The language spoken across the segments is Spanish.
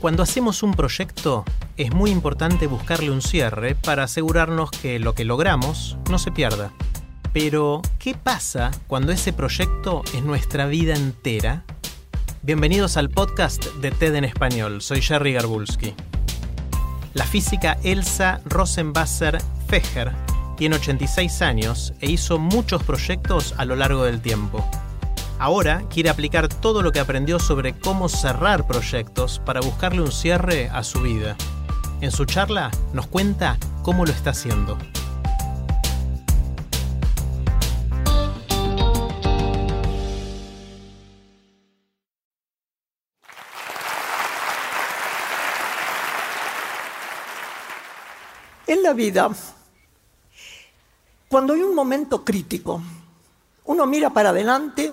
Cuando hacemos un proyecto, es muy importante buscarle un cierre para asegurarnos que lo que logramos no se pierda. Pero, ¿qué pasa cuando ese proyecto es nuestra vida entera? Bienvenidos al podcast de TED en español. Soy Jerry Garbulski. La física Elsa Rosenwasser Fecher tiene 86 años e hizo muchos proyectos a lo largo del tiempo. Ahora quiere aplicar todo lo que aprendió sobre cómo cerrar proyectos para buscarle un cierre a su vida. En su charla nos cuenta cómo lo está haciendo. En la vida, cuando hay un momento crítico, uno mira para adelante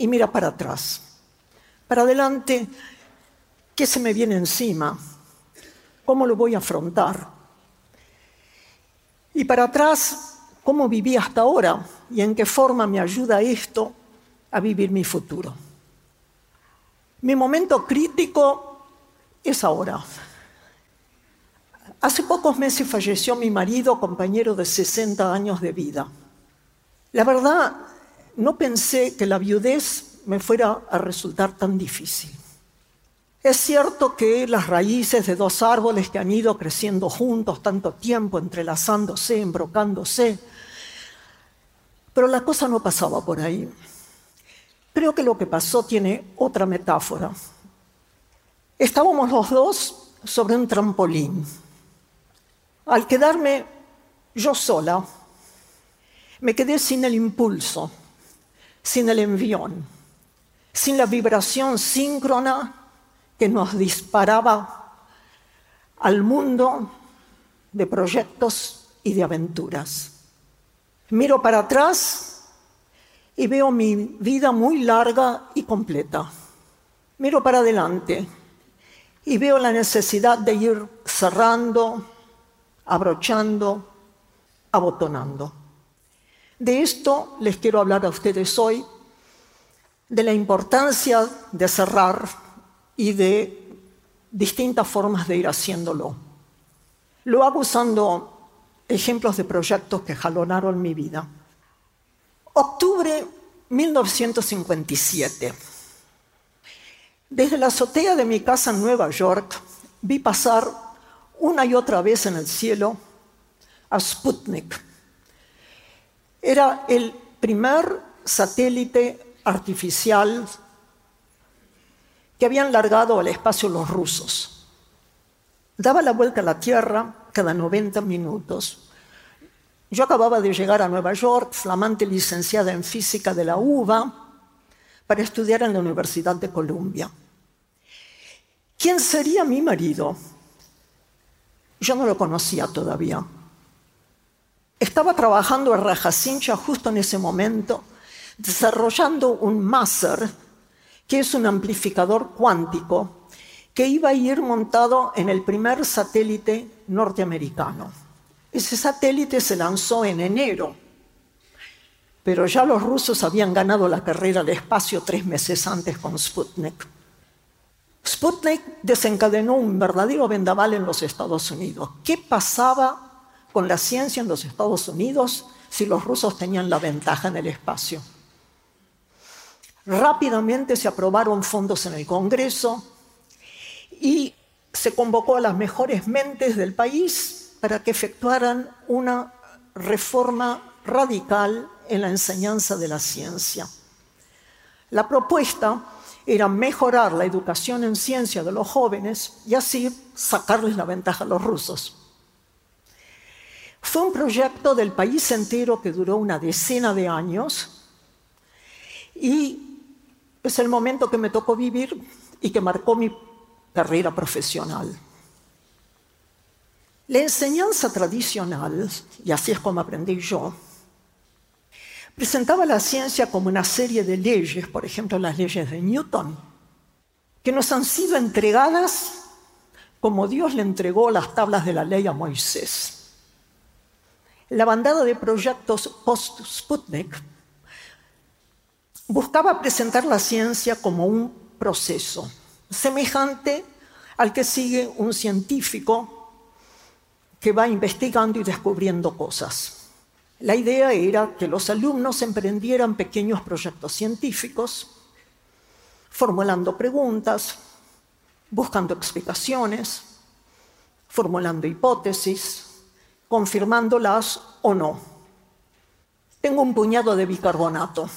y mira para atrás. Para adelante, ¿qué se me viene encima? ¿Cómo lo voy a afrontar? Y para atrás, ¿cómo viví hasta ahora? ¿Y en qué forma me ayuda esto a vivir mi futuro? Mi momento crítico es ahora. Hace pocos meses falleció mi marido, compañero de 60 años de vida. La verdad, no pensé que la viudez me fuera a resultar tan difícil. Es cierto que las raíces de dos árboles que han ido creciendo juntos tanto tiempo, entrelazándose, embrocándose, pero la cosa no pasaba por ahí. Creo que lo que pasó tiene otra metáfora. Estábamos los dos sobre un trampolín. Al quedarme yo sola, me quedé sin el impulso, sin el envión, sin la vibración síncrona que nos disparaba al mundo de proyectos y de aventuras. Miro para atrás y veo mi vida muy larga y completa. Miro para adelante y veo la necesidad de ir cerrando, abrochando, abotonando. De esto les quiero hablar a ustedes hoy, de la importancia de cerrar y de distintas formas de ir haciéndolo. Lo hago usando ejemplos de proyectos que jalonaron mi vida. Octubre 1957. Desde la azotea de mi casa en Nueva York vi pasar una y otra vez en el cielo a Sputnik. Era el primer satélite artificial que habían largado al espacio los rusos. Daba la vuelta a la Tierra cada 90 minutos. Yo acababa de llegar a Nueva York, flamante licenciada en física de la UBA, para estudiar en la Universidad de Columbia. ¿Quién sería mi marido? Yo no lo conocía todavía. Estaba trabajando en Rajacincha justo en ese momento, desarrollando un máser, que es un amplificador cuántico, que iba a ir montado en el primer satélite norteamericano. Ese satélite se lanzó en enero, pero ya los rusos habían ganado la carrera de espacio tres meses antes con Sputnik. Sputnik desencadenó un verdadero vendaval en los Estados Unidos. ¿Qué pasaba con la ciencia en los Estados Unidos si los rusos tenían la ventaja en el espacio? Rápidamente se aprobaron fondos en el Congreso y se convocó a las mejores mentes del país para que efectuaran una reforma radical en la enseñanza de la ciencia. La propuesta era mejorar la educación en ciencia de los jóvenes y así sacarles la ventaja a los rusos. Fue un proyecto del país entero que duró una decena de años, Y es el momento que me tocó vivir y que marcó mi carrera profesional. La enseñanza tradicional, y así es como aprendí yo, presentaba la ciencia como una serie de leyes, por ejemplo las leyes de Newton, que nos han sido entregadas como Dios le entregó las tablas de la ley a Moisés. La bandada de proyectos post-Sputnik buscaba presentar la ciencia como un proceso, semejante al que sigue un científico que va investigando y descubriendo cosas. La idea era que los alumnos emprendieran pequeños proyectos científicos, formulando preguntas, buscando explicaciones, formulando hipótesis, confirmándolas o no. Tengo un puñado de bicarbonato.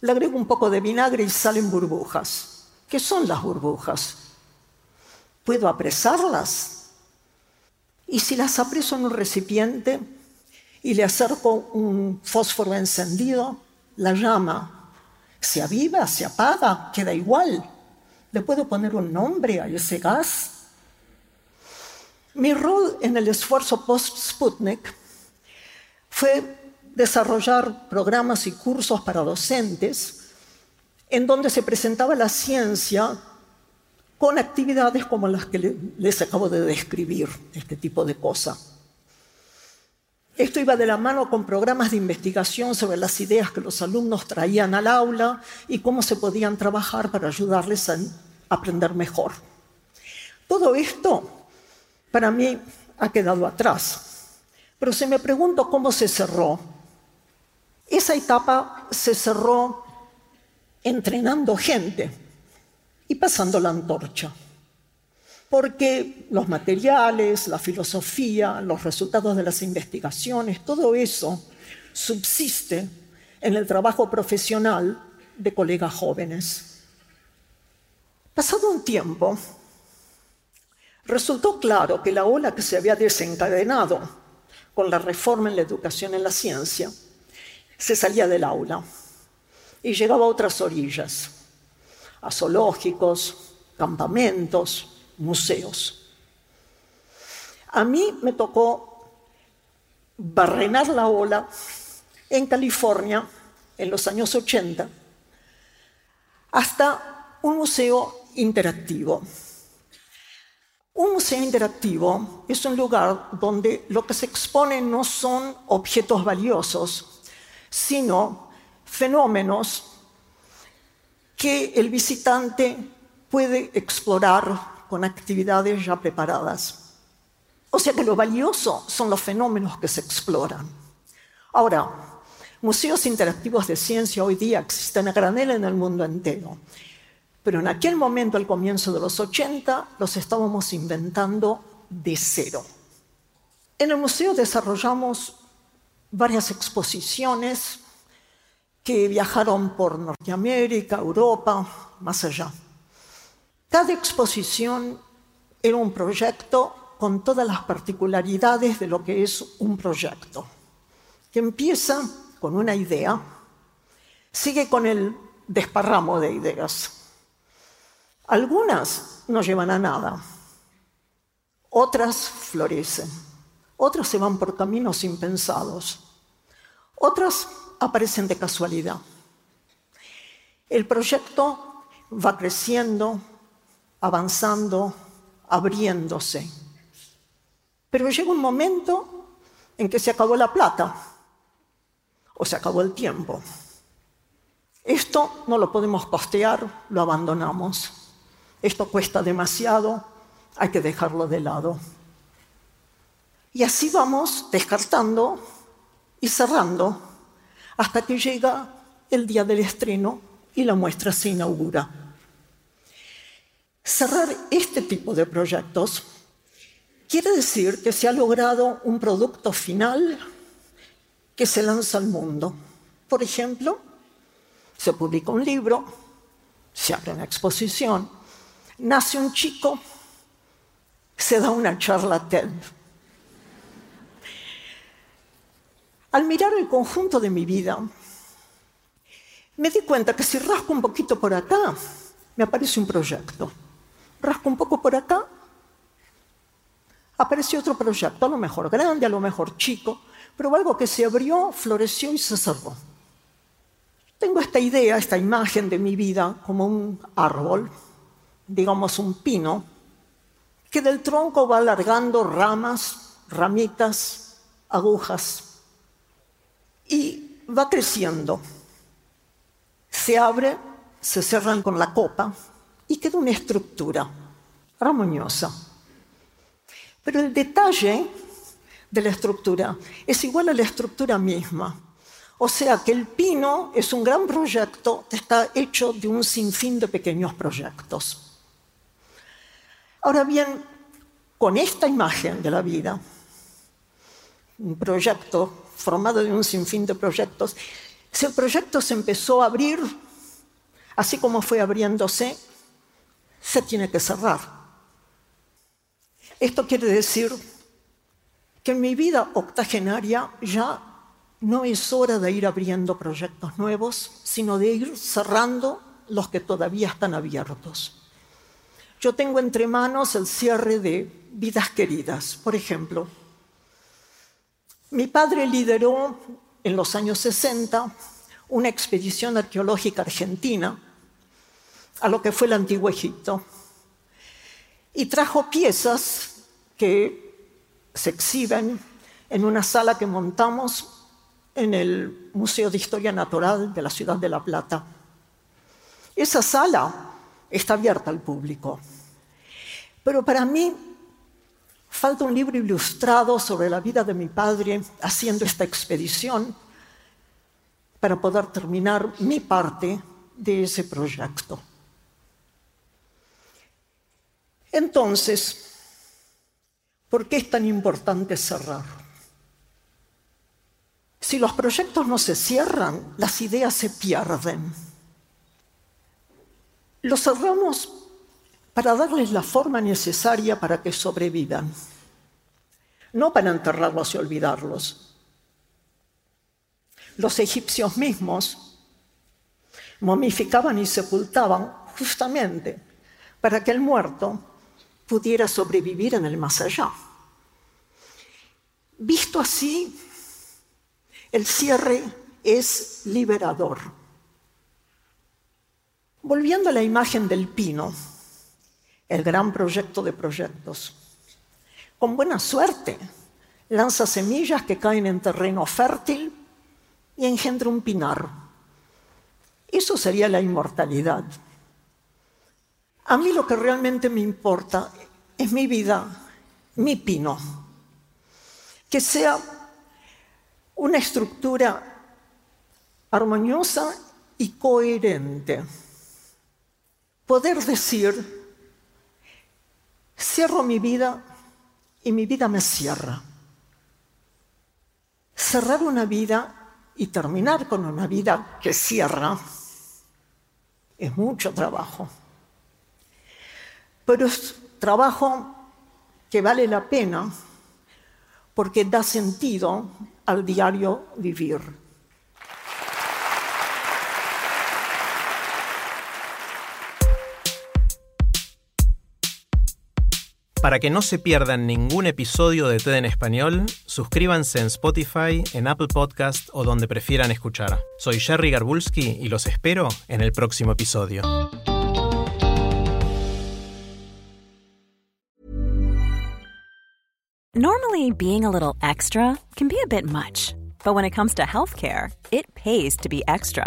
Le agrego un poco de vinagre y salen burbujas. ¿Qué son las burbujas? ¿Puedo apresarlas? Y si las apreso en un recipiente y le acerco un fósforo encendido, la llama se aviva, se apaga, queda igual. ¿Le puedo poner un nombre a ese gas? Mi rol en el esfuerzo post-Sputnik fue desarrollar programas y cursos para docentes en donde se presentaba la ciencia con actividades como las que les acabo de describir, este tipo de cosas. Esto iba de la mano con programas de investigación sobre las ideas que los alumnos traían al aula y cómo se podían trabajar para ayudarles a aprender mejor. Todo esto para mí ha quedado atrás. Pero si me pregunto cómo se cerró, esa etapa se cerró entrenando gente, y pasando la antorcha. Porque los materiales, la filosofía, los resultados de las investigaciones, todo eso subsiste en el trabajo profesional de colegas jóvenes. Pasado un tiempo, resultó claro que la ola que se había desencadenado con la reforma en la educación en la ciencia se salía del aula y llegaba a otras orillas a zoológicos, campamentos, museos. A mí me tocó barrenar la ola en California en los años 80 hasta un museo interactivo. Un museo interactivo es un lugar donde lo que se expone no son objetos valiosos, sino fenómenos que el visitante puede explorar con actividades ya preparadas. O sea que lo valioso son los fenómenos que se exploran. Ahora, museos interactivos de ciencia hoy día existen a granel en el mundo entero. Pero en aquel momento, al comienzo de los 80, los estábamos inventando de cero. En el museo desarrollamos varias exposiciones que viajaron por Norteamérica, Europa, más allá. Cada exposición era un proyecto con todas las particularidades de lo que es un proyecto, que empieza con una idea, sigue con el desparramo de ideas. Algunas no llevan a nada, otras florecen, otras se van por caminos impensados, otras aparecen de casualidad. El proyecto va creciendo, avanzando, abriéndose. Pero llega un momento en que se acabó la plata o se acabó el tiempo. Esto no lo podemos costear, lo abandonamos. Esto cuesta demasiado, hay que dejarlo de lado. Y así vamos descartando y cerrando hasta que llega el día del estreno y la muestra se inaugura. Cerrar este tipo de proyectos quiere decir que se ha logrado un producto final que se lanza al mundo. Por ejemplo, se publica un libro, se abre una exposición, nace un chico, se da una charla TED. Al mirar el conjunto de mi vida, me di cuenta que si rasco un poquito por acá, me aparece un proyecto. Rasco un poco por acá, apareció otro proyecto, a lo mejor grande, a lo mejor chico, pero algo que se abrió, floreció y se cerró. Tengo esta idea, esta imagen de mi vida como un árbol, digamos un pino, que del tronco va alargando ramas, ramitas, agujas, y va creciendo. Se abre, se cerran con la copa y queda una estructura armoniosa. Pero el detalle de la estructura es igual a la estructura misma. O sea que el pino es un gran proyecto que está hecho de un sinfín de pequeños proyectos. Ahora bien, con esta imagen de la vida, un proyecto formado de un sinfín de proyectos, si el proyecto se empezó a abrir, así como fue abriéndose, se tiene que cerrar. Esto quiere decir que en mi vida octogenaria ya no es hora de ir abriendo proyectos nuevos, sino de ir cerrando los que todavía están abiertos. Yo tengo entre manos el cierre de vidas queridas. Por ejemplo, mi padre lideró en los años 60 una expedición arqueológica argentina a lo que fue el antiguo Egipto y trajo piezas que se exhiben en una sala que montamos en el Museo de Historia Natural de la ciudad de La Plata. Esa sala está abierta al público. Pero para mí falta un libro ilustrado sobre la vida de mi padre haciendo esta expedición para poder terminar mi parte de ese proyecto. Entonces, ¿por qué es tan importante cerrar? Si los proyectos no se cierran, las ideas se pierden. Los cerramos para darles la forma necesaria para que sobrevivan, no para enterrarlos y olvidarlos. Los egipcios mismos momificaban y sepultaban justamente para que el muerto pudiera sobrevivir en el más allá. Visto así, el cierre es liberador. Volviendo a la imagen del pino, el gran proyecto de proyectos, con buena suerte lanza semillas que caen en terreno fértil y engendra un pinar. Eso sería la inmortalidad. A mí lo que realmente me importa es mi vida, mi pino, que sea una estructura armoniosa y coherente. Poder decir, cierro mi vida y mi vida me cierra. Cerrar una vida y terminar con una vida que cierra es mucho trabajo. Pero es trabajo que vale la pena porque da sentido al diario vivir. Para que no se pierdan ningún episodio de TED en español, suscríbanse en Spotify, en Apple Podcast o donde prefieran escuchar. Soy Jerry Garbulski y los espero en el próximo episodio. Normally, being a little extra can be a bit much, but when it comes to healthcare, it pays to be extra.